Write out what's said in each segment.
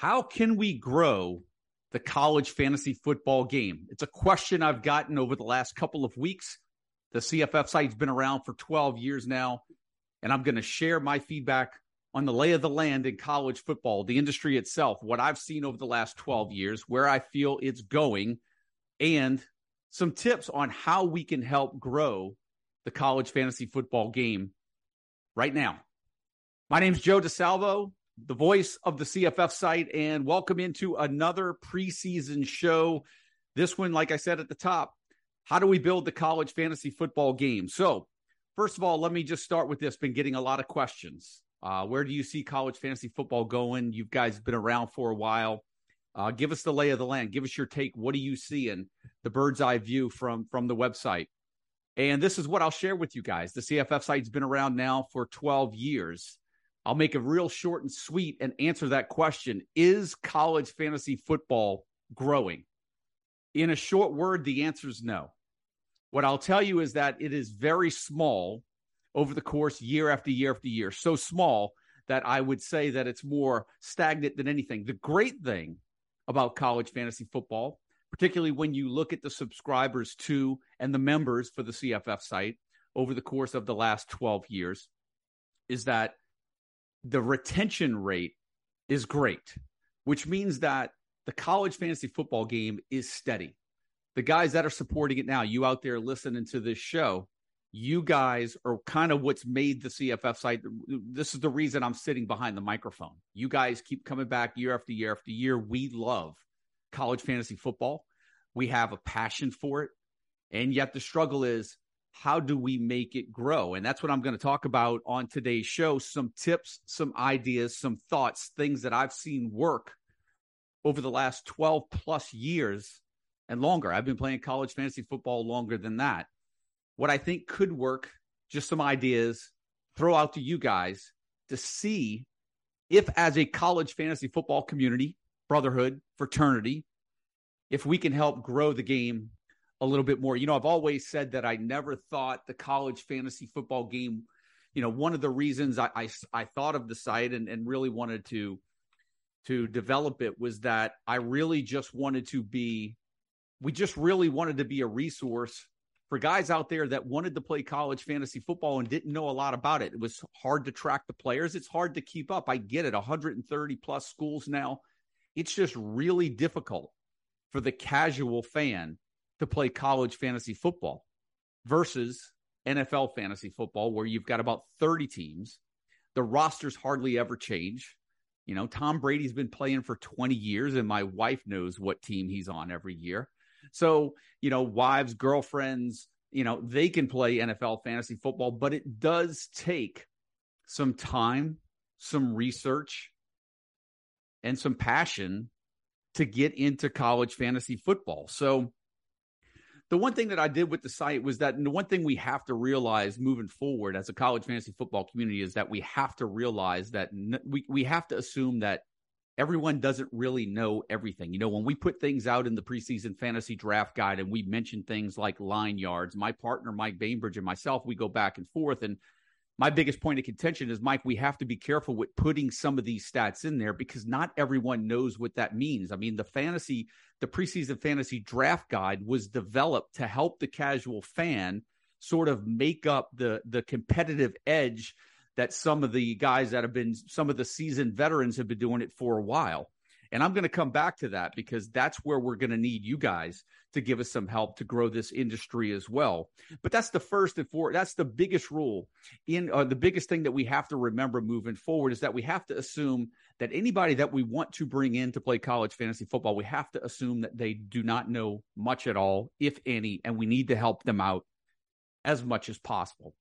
How can we grow the college fantasy football game? It's a question I've gotten over the last couple of weeks. The CFF site's been around for 12 years now, and I'm going to share my feedback on the lay of the land in college football, the industry itself, what I've seen over the last 12 years, where I feel it's going, and some tips on how we can help grow the college fantasy football game right now. My name is Joe DeSalvo, the voice of the CFF site, and welcome into another preseason show. This one, like I said at the top, how do we build the college fantasy football game? So, first of all, let me just start with this. Been getting a lot of questions uh, where do you see college fantasy football going? You guys been around for a while. Uh, give us the lay of the land. Give us your take. What do you see in the bird's eye view from from the website? And this is what I'll share with you guys. The CFF site's been around now for 12 years. I'll make a real short and sweet and answer that question. Is college fantasy football growing? In a short word, the answer is no. What I'll tell you is that it is very small over the course year after year after year. So small that I would say that it's more stagnant than anything. The great thing about college fantasy football, particularly when you look at the subscribers to and the members for the CFF site over the course of the last 12 years, is that the retention rate is great, which means that the college fantasy football game is steady. The guys that are supporting it now, you out there listening to this show, you guys are kind of what's made the CFF site. This is the reason I'm sitting behind the microphone. You guys keep coming back year after year after year. We love college fantasy football. We have a passion for it. And yet the struggle is how do we make it grow? And that's what I'm going to talk about on today's show some tips, some ideas, some thoughts, things that I've seen work over the last 12 plus years and longer. I've been playing college fantasy football longer than that what I think could work, just some ideas, throw out to you guys to see if, as a college fantasy football community, brotherhood, fraternity, if we can help grow the game a little bit more. You know, I've always said that I never thought the college fantasy football game, you know, one of the reasons I, I, I thought of the site and, and really wanted to to develop it was that I really just wanted to be we just really wanted to be a resource for guys out there that wanted to play college fantasy football and didn't know a lot about it. It was hard to track the players. It's hard to keep up. I get it. 130 plus schools now. It's just really difficult for the casual fan to play college fantasy football versus NFL fantasy football, where you've got about 30 teams. The rosters hardly ever change. You know, Tom Brady's been playing for 20 years, and my wife knows what team he's on every year. So, you know, wives, girlfriends, you know, they can play NFL fantasy football, but it does take some time, some research, and some passion to get into college fantasy football. So, the one thing that I did with the site was that the one thing we have to realize moving forward as a college fantasy football community is that we have to realize that we, we have to assume that everyone doesn't really know everything. You know, when we put things out in the preseason fantasy draft guide and we mention things like line yards, my partner, Mike Bainbridge, and myself, we go back and forth. And my biggest point of contention is, Mike, we have to be careful with putting some of these stats in there because not everyone knows what that means. I mean, the fantasy, the preseason fantasy draft guide was developed to help the casual fan sort of make up the the competitive edge that some of the guys that have been some of the seasoned veterans have been doing it for a while. And I'm going to come back to that because that's where we're going to need you guys to give us some help to grow this industry as well. But that's the first and four. That's the biggest rule in uh, the biggest thing that we have to remember moving forward is that we have to assume that anybody that we want to bring in to play college fantasy football, we have to assume that they do not know much at all, if any, and we need to help them out as much as possible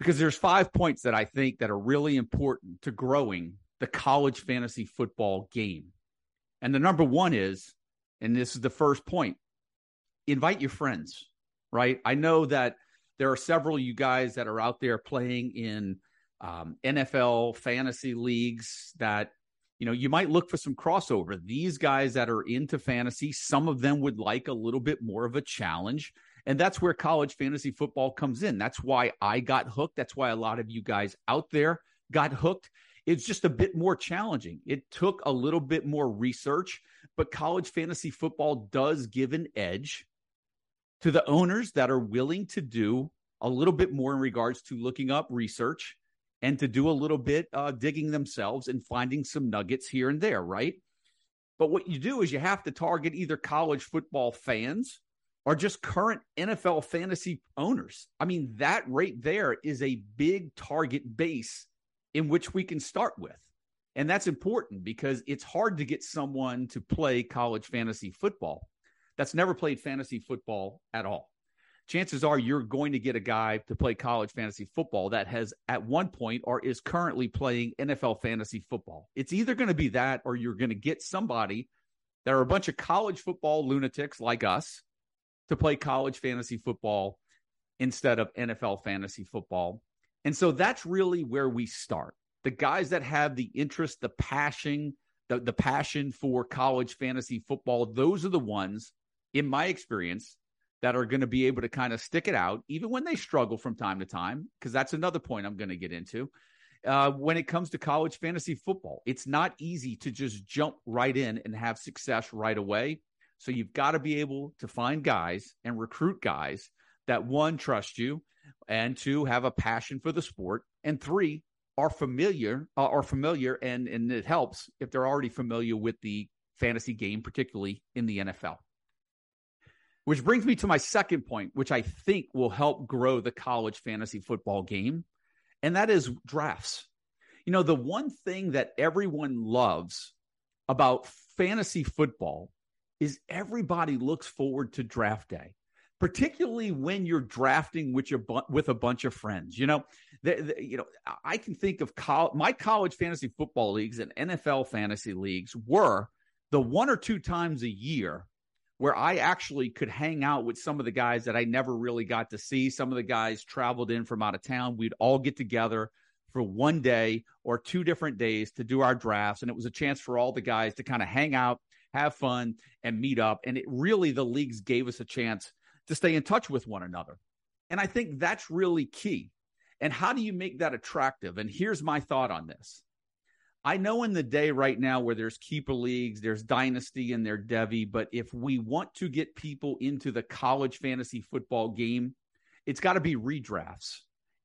because there's five points that I think that are really important to growing the college fantasy football game. And the number one is, and this is the first point, invite your friends, right? I know that there are several you guys that are out there playing in um, NFL fantasy leagues that you know you might look for some crossover. These guys that are into fantasy, some of them would like a little bit more of a challenge. And that's where college fantasy football comes in. That's why I got hooked. That's why a lot of you guys out there got hooked. It's just a bit more challenging. It took a little bit more research, but college fantasy football does give an edge to the owners that are willing to do a little bit more in regards to looking up research and to do a little bit uh, digging themselves and finding some nuggets here and there, right? But what you do is you have to target either college football fans or just current NFL fantasy owners. I mean, that right there is a big target base in which we can start with. And that's important because it's hard to get someone to play college fantasy football that's never played fantasy football at all. Chances are you're going to get a guy to play college fantasy football that has at one point or is currently playing NFL fantasy football. It's either going to be that or you're going to get somebody that are a bunch of college football lunatics like us to play college fantasy football instead of NFL fantasy football. And so that's really where we start. The guys that have the interest, the passion, the, the passion for college fantasy football, those are the ones, in my experience, that are going to be able to kind of stick it out, even when they struggle from time to time, because that's another point I'm going to get into. Uh, when it comes to college fantasy football, it's not easy to just jump right in and have success right away. So you've got to be able to find guys and recruit guys that one, trust you, and two, have a passion for the sport, and three, are familiar uh, are familiar and and it helps if they're already familiar with the fantasy game particularly in the NFL. Which brings me to my second point which I think will help grow the college fantasy football game and that is drafts. You know, the one thing that everyone loves about fantasy football is everybody looks forward to draft day particularly when you're drafting with your with a bunch of friends. You know, the, the, you know, I can think of my college fantasy football leagues and NFL fantasy leagues were the one or two times a year where I actually could hang out with some of the guys that I never really got to see. Some of the guys traveled in from out of town. We'd all get together for one day or two different days to do our drafts. And it was a chance for all the guys to kind of hang out, have fun, and meet up. And it really, the leagues gave us a chance to stay in touch with one another. And I think that's really key. And how do you make that attractive? And here's my thought on this. I know in the day right now where there's keeper leagues, there's dynasty and there's Devy, but if we want to get people into the college fantasy football game, it's got to be redrafts.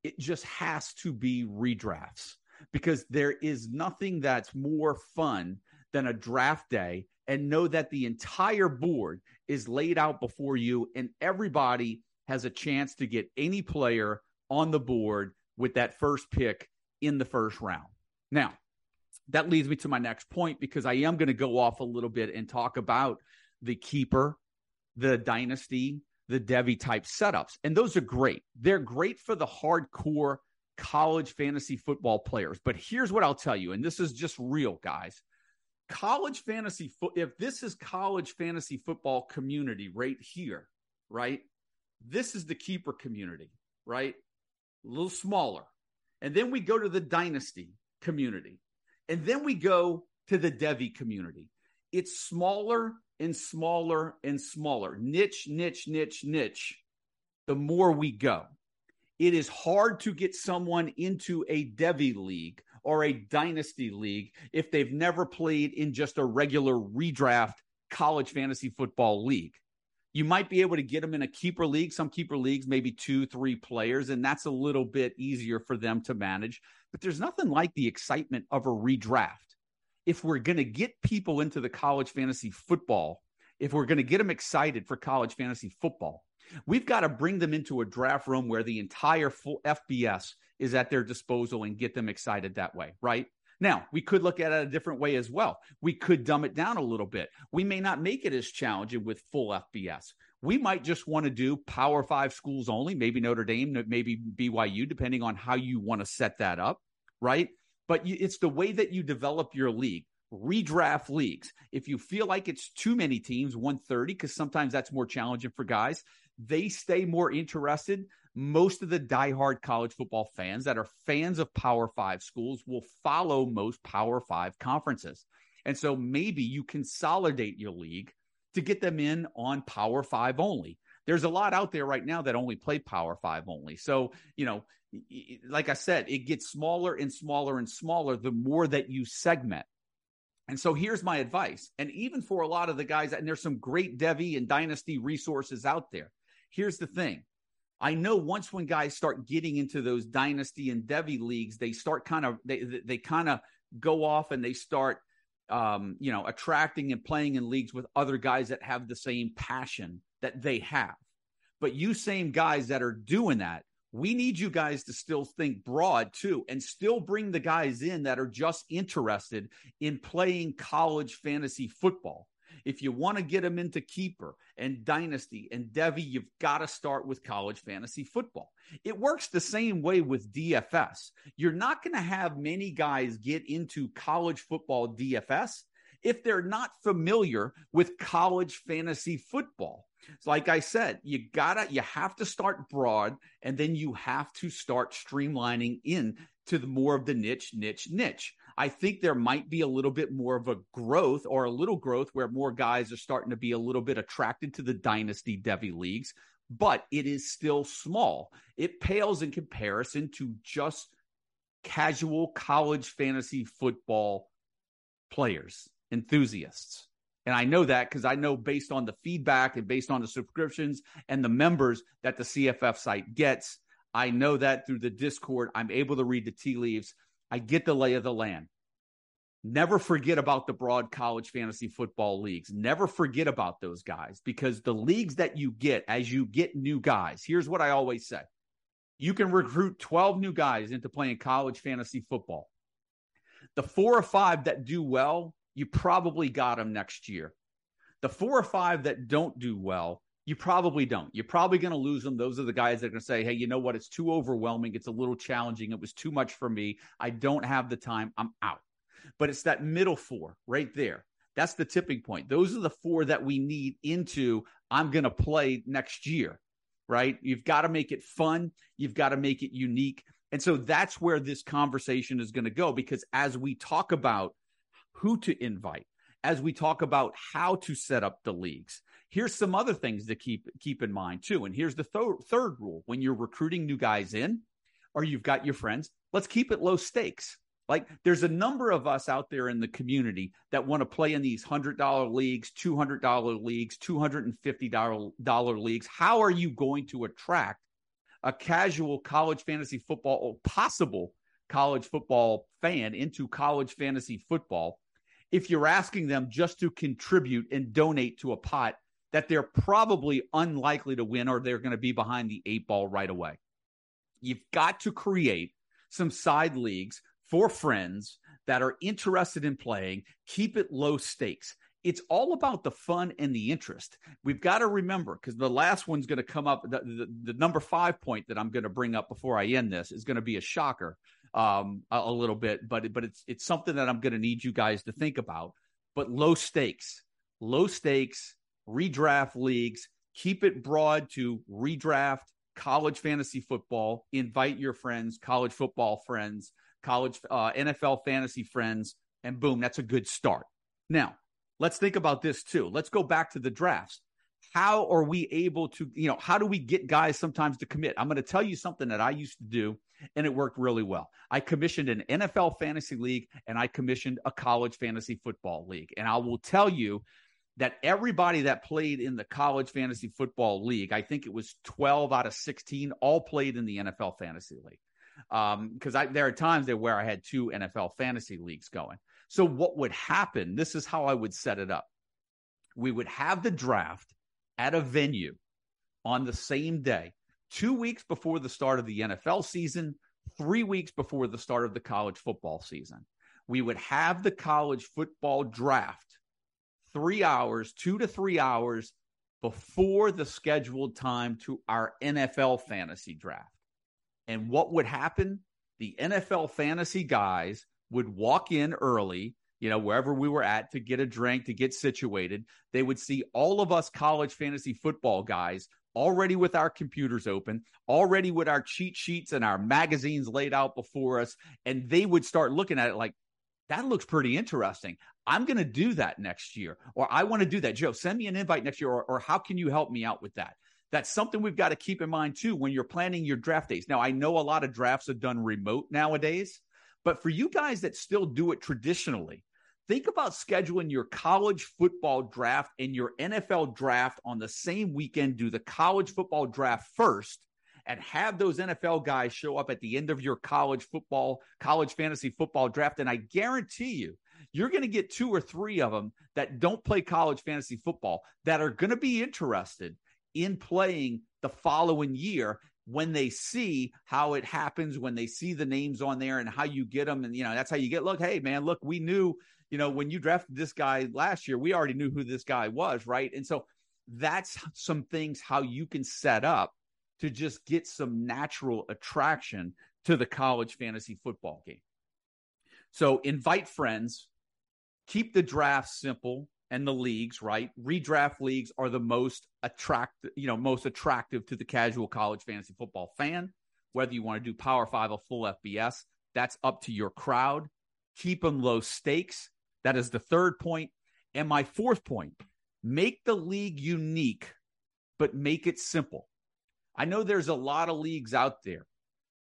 It just has to be redrafts because there is nothing that's more fun than a draft day and know that the entire board is laid out before you and everybody has a chance to get any player on the board with that first pick in the first round. Now, that leads me to my next point because I am going to go off a little bit and talk about the keeper, the dynasty, the Devy type setups. And those are great. They're great for the hardcore college fantasy football players. But here's what I'll tell you, and this is just real, guys college fantasy foot if this is college fantasy football community right here right this is the keeper community right? A little smaller. And then we go to the dynasty community. And then we go to the Devy community. It's smaller and smaller and smaller. Niche niche niche niche. The more we go. It is hard to get someone into a Devy league or a dynasty league if they've never played in just a regular redraft college fantasy football league. You might be able to get them in a keeper league, some keeper leagues, maybe two, three players, and that's a little bit easier for them to manage. But there's nothing like the excitement of a redraft. If we're going to get people into the college fantasy football, if we're going to get them excited for college fantasy football, we've got to bring them into a draft room where the entire full FBS is at their disposal and get them excited that way, right? Now, we could look at it a different way as well. We could dumb it down a little bit. We may not make it as challenging with full FBS. We might just want to do Power Five schools only, maybe Notre Dame, maybe BYU, depending on how you want to set that up, right? But it's the way that you develop your league. Redraft leagues. If you feel like it's too many teams, 130, because sometimes that's more challenging for guys, they stay more interested most of the diehard college football fans that are fans of Power Five schools will follow most Power Five conferences. And so maybe you consolidate your league to get them in on Power Five only. There's a lot out there right now that only play Power Five only. So, you know, like I said, it gets smaller and smaller and smaller the more that you segment. And so here's my advice. And even for a lot of the guys, and there's some great Devy and Dynasty resources out there. Here's the thing I know once when guys start getting into those dynasty and Devy leagues, they start kind of they they kind of go off and they start um, you know attracting and playing in leagues with other guys that have the same passion that they have. But you same guys that are doing that, we need you guys to still think broad too and still bring the guys in that are just interested in playing college fantasy football if you want to get them into keeper and dynasty and Devy, you've got to start with college fantasy football. It works the same way with DFS. You're not going to have many guys get into college football DFS if they're not familiar with college fantasy football. So like I said, you gotta, you have to start broad and then you have to start streamlining in to the more of the niche, niche, niche. I think there might be a little bit more of a growth or a little growth where more guys are starting to be a little bit attracted to the dynasty Devy leagues, but it is still small. It pales in comparison to just casual college fantasy football players, enthusiasts. And I know that because I know based on the feedback and based on the subscriptions and the members that the CFF site gets, I know that through the Discord, I'm able to read the tea leaves I get the lay of the land. Never forget about the broad college fantasy football leagues. Never forget about those guys because the leagues that you get as you get new guys, here's what I always say you can recruit 12 new guys into playing college fantasy football. The four or five that do well, you probably got them next year. The four or five that don't do well, you probably don't. You're probably going to lose them. Those are the guys that are going to say, hey, you know what? It's too overwhelming. It's a little challenging. It was too much for me. I don't have the time. I'm out. But it's that middle four right there. That's the tipping point. Those are the four that we need into I'm going to play next year, right? You've got to make it fun. You've got to make it unique. And so that's where this conversation is going to go because as we talk about who to invite, as we talk about how to set up the leagues, Here's some other things to keep keep in mind too. And here's the th- third rule: when you're recruiting new guys in, or you've got your friends, let's keep it low stakes. Like there's a number of us out there in the community that want to play in these hundred dollar leagues, two hundred dollar leagues, two hundred and fifty dollar leagues. How are you going to attract a casual college fantasy football or possible college football fan into college fantasy football if you're asking them just to contribute and donate to a pot that they're probably unlikely to win or they're going to be behind the eight ball right away. You've got to create some side leagues for friends that are interested in playing, keep it low stakes. It's all about the fun and the interest. We've got to remember because the last one's going to come up. The, the, the, number five point that I'm going to bring up before I end this is going to be a shocker um, a, a little bit, but but it's it's something that I'm going to need you guys to think about. But low stakes, low stakes, redraft leagues, keep it broad to redraft college fantasy football, invite your friends, college football friends, college uh, NFL fantasy friends, and boom, that's a good start. Now, let's think about this too. Let's go back to the drafts. How are we able to, you know, how do we get guys sometimes to commit? I'm going to tell you something that I used to do and it worked really well. I commissioned an NFL fantasy league and I commissioned a college fantasy football league. And I will tell you that everybody that played in the college fantasy football league, I think it was 12 out of 16, all played in the NFL fantasy league. Because um, there are times there where I had two NFL fantasy leagues going. So what would happen? This is how I would set it up. We would have the draft at a venue on the same day, two weeks before the start of the NFL season, three weeks before the start of the college football season. We would have the college football draft three hours, two to three hours before the scheduled time to our NFL fantasy draft. And what would happen? The NFL fantasy guys would walk in early, you know, wherever we were at to get a drink, to get situated. They would see all of us college fantasy football guys already with our computers open, already with our cheat sheets and our magazines laid out before us. And they would start looking at it like, that looks pretty interesting. I'm going to do that next year, or I want to do that. Joe, send me an invite next year, or, or how can you help me out with that? That's something we've got to keep in mind too when you're planning your draft days. Now, I know a lot of drafts are done remote nowadays, but for you guys that still do it traditionally, think about scheduling your college football draft and your NFL draft on the same weekend. Do the college football draft first and have those NFL guys show up at the end of your college football, college fantasy football draft. And I guarantee you, you're going to get two or three of them that don't play college fantasy football that are going to be interested in playing the following year when they see how it happens, when they see the names on there and how you get them. And, you know, that's how you get, look, hey, man, look, we knew, you know, when you drafted this guy last year, we already knew who this guy was, right? And so that's some things how you can set up to just get some natural attraction to the college fantasy football game. So invite friends, keep the draft simple and the leagues, right? Redraft leagues are the most attractive, you know, most attractive to the casual college fantasy football fan. Whether you want to do Power Five or full FBS, that's up to your crowd. Keep them low stakes. That is the third point. And my fourth point make the league unique, but make it simple. I know there's a lot of leagues out there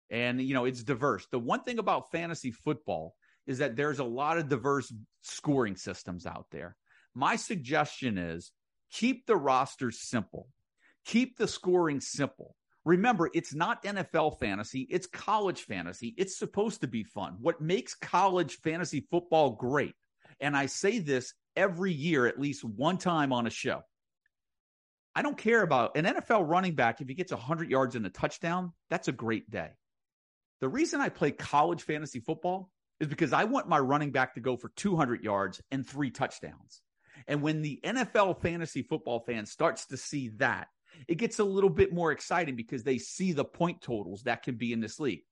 and, you know, it's diverse. The one thing about fantasy football is that there's a lot of diverse scoring systems out there. My suggestion is keep the rosters simple, keep the scoring simple. Remember, it's not NFL fantasy, it's college fantasy. It's supposed to be fun. What makes college fantasy football great, and I say this every year at least one time on a show. I don't care about an NFL running back. If he gets 100 yards and a touchdown, that's a great day. The reason I play college fantasy football is because I want my running back to go for 200 yards and three touchdowns. And when the NFL fantasy football fan starts to see that, it gets a little bit more exciting because they see the point totals that can be in this league.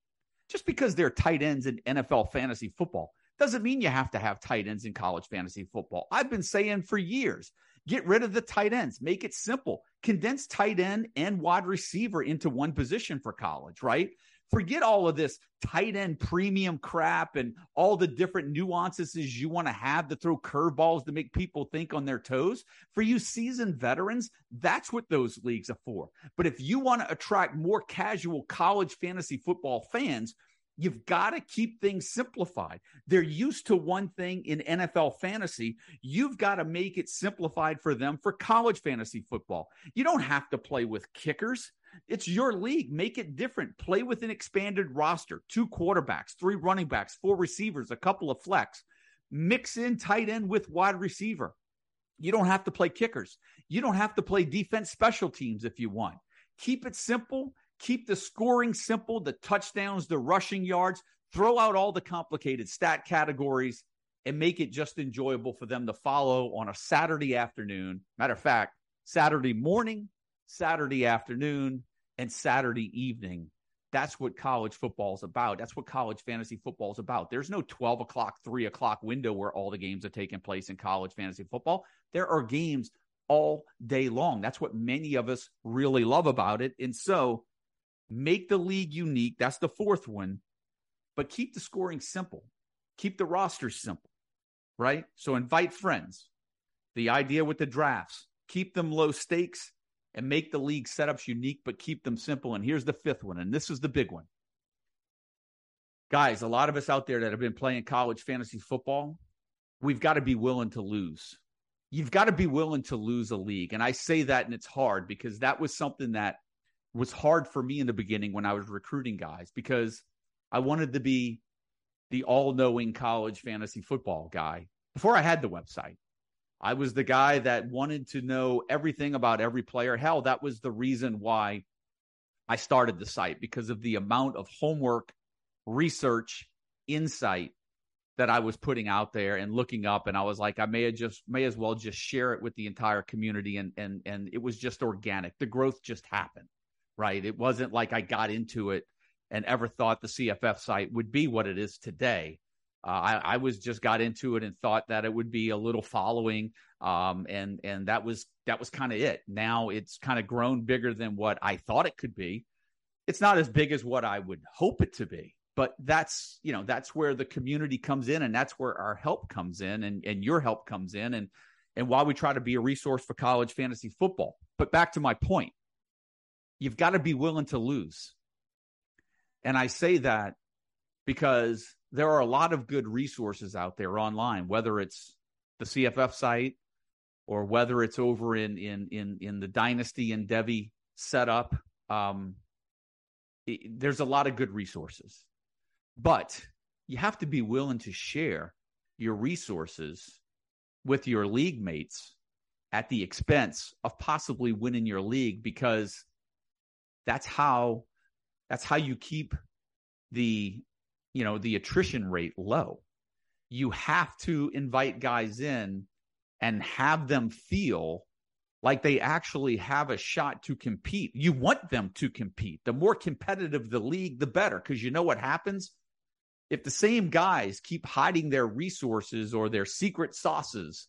Just because they're tight ends in NFL fantasy football doesn't mean you have to have tight ends in college fantasy football. I've been saying for years get rid of the tight ends, make it simple, condense tight end and wide receiver into one position for college, right? Forget all of this tight end premium crap and all the different nuances you want to have to throw curveballs to make people think on their toes. For you seasoned veterans, that's what those leagues are for. But if you want to attract more casual college fantasy football fans, You've got to keep things simplified. They're used to one thing in NFL fantasy. You've got to make it simplified for them for college fantasy football. You don't have to play with kickers. It's your league. Make it different. Play with an expanded roster two quarterbacks, three running backs, four receivers, a couple of flex. Mix in tight end with wide receiver. You don't have to play kickers. You don't have to play defense special teams if you want. Keep it simple. Keep the scoring simple, the touchdowns, the rushing yards. Throw out all the complicated stat categories and make it just enjoyable for them to follow on a Saturday afternoon. Matter of fact, Saturday morning, Saturday afternoon, and Saturday evening. That's what college football is about. That's what college fantasy football is about. There's no 12 o'clock, 3 o'clock window where all the games are taking place in college fantasy football. There are games all day long. That's what many of us really love about it. And so make the league unique. That's the fourth one, but keep the scoring simple, keep the roster simple, right? So invite friends. The idea with the drafts, keep them low stakes and make the league setups unique, but keep them simple. And here's the fifth one, and this is the big one. Guys, a lot of us out there that have been playing college fantasy football, we've got to be willing to lose. You've got to be willing to lose a league. And I say that, and it's hard because that was something that was hard for me in the beginning when I was recruiting guys because I wanted to be the all knowing college fantasy football guy before I had the website. I was the guy that wanted to know everything about every player. Hell, that was the reason why I started the site because of the amount of homework, research, insight that I was putting out there and looking up. And I was like, I may have just may as well just share it with the entire community. And and and it was just organic. The growth just happened. Right. It wasn't like I got into it and ever thought the CFF site would be what it is today. Uh, I, I, was just got into it and thought that it would be a little following, um, and and that was that was kind of it. Now it's kind of grown bigger than what I thought it could be. It's not as big as what I would hope it to be, but that's you know that's where the community comes in, and that's where our help comes in, and and your help comes in, and and while we try to be a resource for college fantasy football. But back to my point, you've got to be willing to lose. And I say that because there are a lot of good resources out there online, whether it's the CFF site or whether it's over in in in in the Dynasty and Devy setup. Um, it, there's a lot of good resources, but you have to be willing to share your resources with your league mates at the expense of possibly winning your league because that's how that's how you keep the you know the attrition rate low you have to invite guys in and have them feel like they actually have a shot to compete. You want them to compete. The more competitive the league, the better, because you know what happens? If the same guys keep hiding their resources or their secret sauces,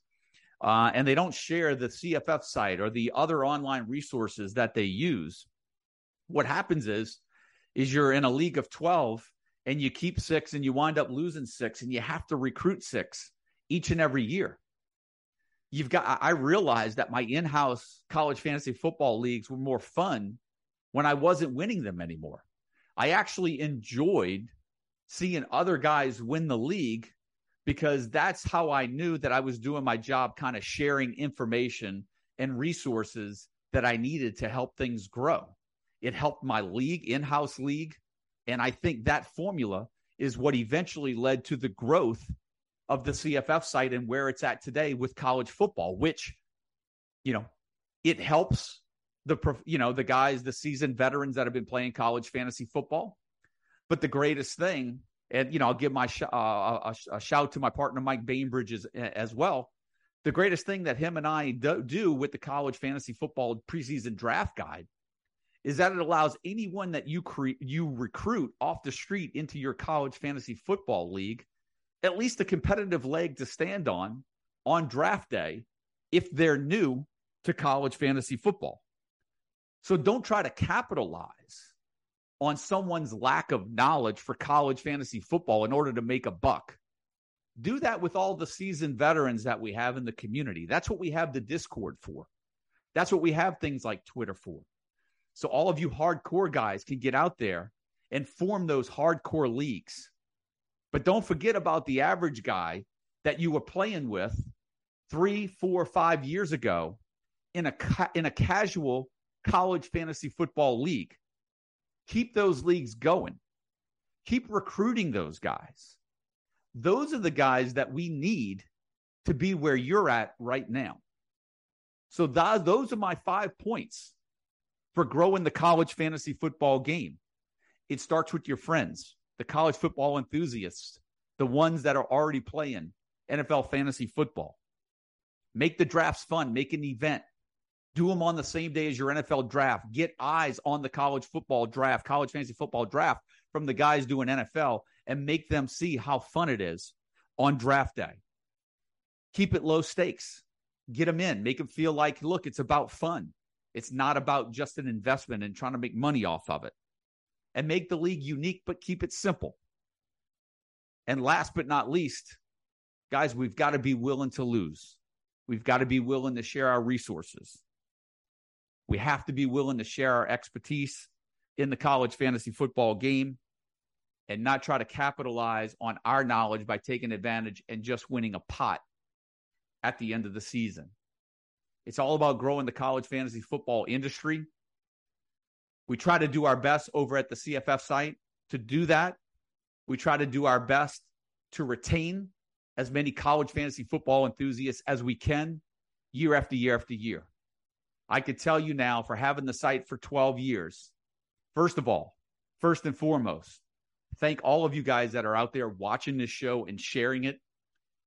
uh, and they don't share the CFF site or the other online resources that they use, what happens is, is you're in a league of 12 and you keep six and you wind up losing six and you have to recruit six each and every year. You've got, I realized that my in house college fantasy football leagues were more fun when I wasn't winning them anymore. I actually enjoyed seeing other guys win the league because that's how I knew that I was doing my job, kind of sharing information and resources that I needed to help things grow. It helped my league, in house league, and I think that formula is what eventually led to the growth of the CFF site and where it's at today with college football, which, you know, it helps the, you know, the guys, the seasoned veterans that have been playing college fantasy football. But the greatest thing, and, you know, I'll give my sh- uh, a, a, shout to my partner, Mike Bainbridge, as, as well. The greatest thing that him and I do, do with the college fantasy football preseason draft guide is that it allows anyone that you cre- you recruit off the street into your college fantasy football league at least a competitive leg to stand on on draft day if they're new to college fantasy football. So don't try to capitalize on someone's lack of knowledge for college fantasy football in order to make a buck. Do that with all the seasoned veterans that we have in the community. That's what we have the Discord for. That's what we have things like Twitter for. So all of you hardcore guys can get out there and form those hardcore leagues. But don't forget about the average guy that you were playing with three, four, five years ago in a in a casual college fantasy football league. Keep those leagues going. Keep recruiting those guys. Those are the guys that we need to be where you're at right now. So th- those are my five points for growing the college fantasy football game. It starts with your friends, the college football enthusiasts, the ones that are already playing NFL fantasy football. Make the drafts fun, make an event. Do them on the same day as your NFL draft. Get eyes on the college football draft, college fantasy football draft from the guys doing NFL and make them see how fun it is on draft day. Keep it low stakes. Get them in. Make them feel like, look, it's about fun. It's not about just an investment and trying to make money off of it. And make the league unique, but keep it simple. And last but not least, guys, we've got to be willing to lose. We've got to be willing to share our resources. We have to be willing to share our expertise in the college fantasy football game and not try to capitalize on our knowledge by taking advantage and just winning a pot at the end of the season. It's all about growing the college fantasy football industry. We try to do our best over at the CFF site to do that. We try to do our best to retain as many college fantasy football enthusiasts as we can year after year after year. I could tell you now for having the site for 12 years, first of all, first and foremost, thank all of you guys that are out there watching this show and sharing it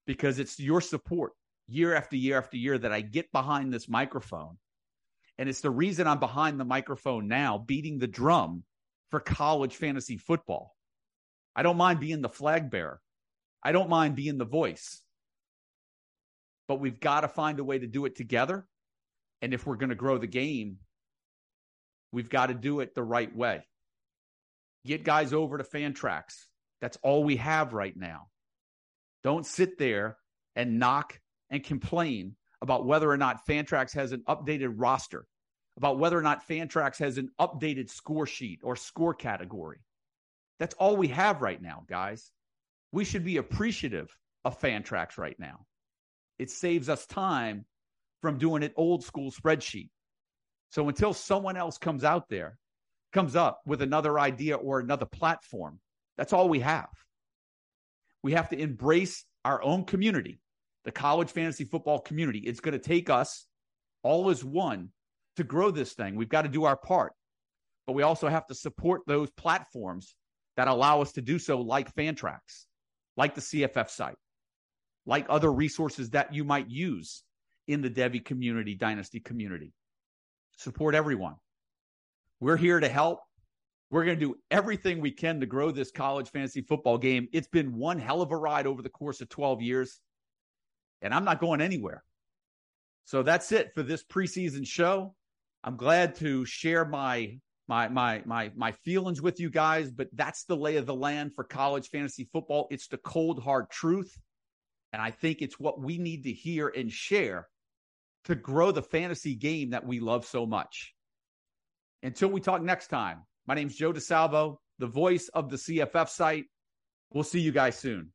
because it's your support year after year after year that I get behind this microphone. And it's the reason I'm behind the microphone now, beating the drum for college fantasy football. I don't mind being the flag bearer. I don't mind being the voice. But we've got to find a way to do it together. And if we're going to grow the game, we've got to do it the right way. Get guys over to Fantrax. That's all we have right now. Don't sit there and knock and complain about whether or not Fantrax has an updated roster. about whether or not Fantrax has an updated score sheet or score category. That's all we have right now, guys. We should be appreciative of Fantrax right now. It saves us time from doing an old school spreadsheet. So until someone else comes out there, comes up with another idea or another platform, that's all we have. We have to embrace our own community, the college fantasy football community. It's going to take us all as one to grow this thing. We've got to do our part, but we also have to support those platforms that allow us to do so, like Fantrax, like the CFF site, like other resources that you might use in the Devy community, Dynasty community. Support everyone. We're here to help. We're going to do everything we can to grow this college fantasy football game. It's been one hell of a ride over the course of 12 years, and I'm not going anywhere. So that's it for this preseason show. I'm glad to share my my my my my feelings with you guys, but that's the lay of the land for college fantasy football. It's the cold hard truth, and I think it's what we need to hear and share to grow the fantasy game that we love so much. Until we talk next time, my name is Joe DeSalvo, the voice of the CFF site. We'll see you guys soon.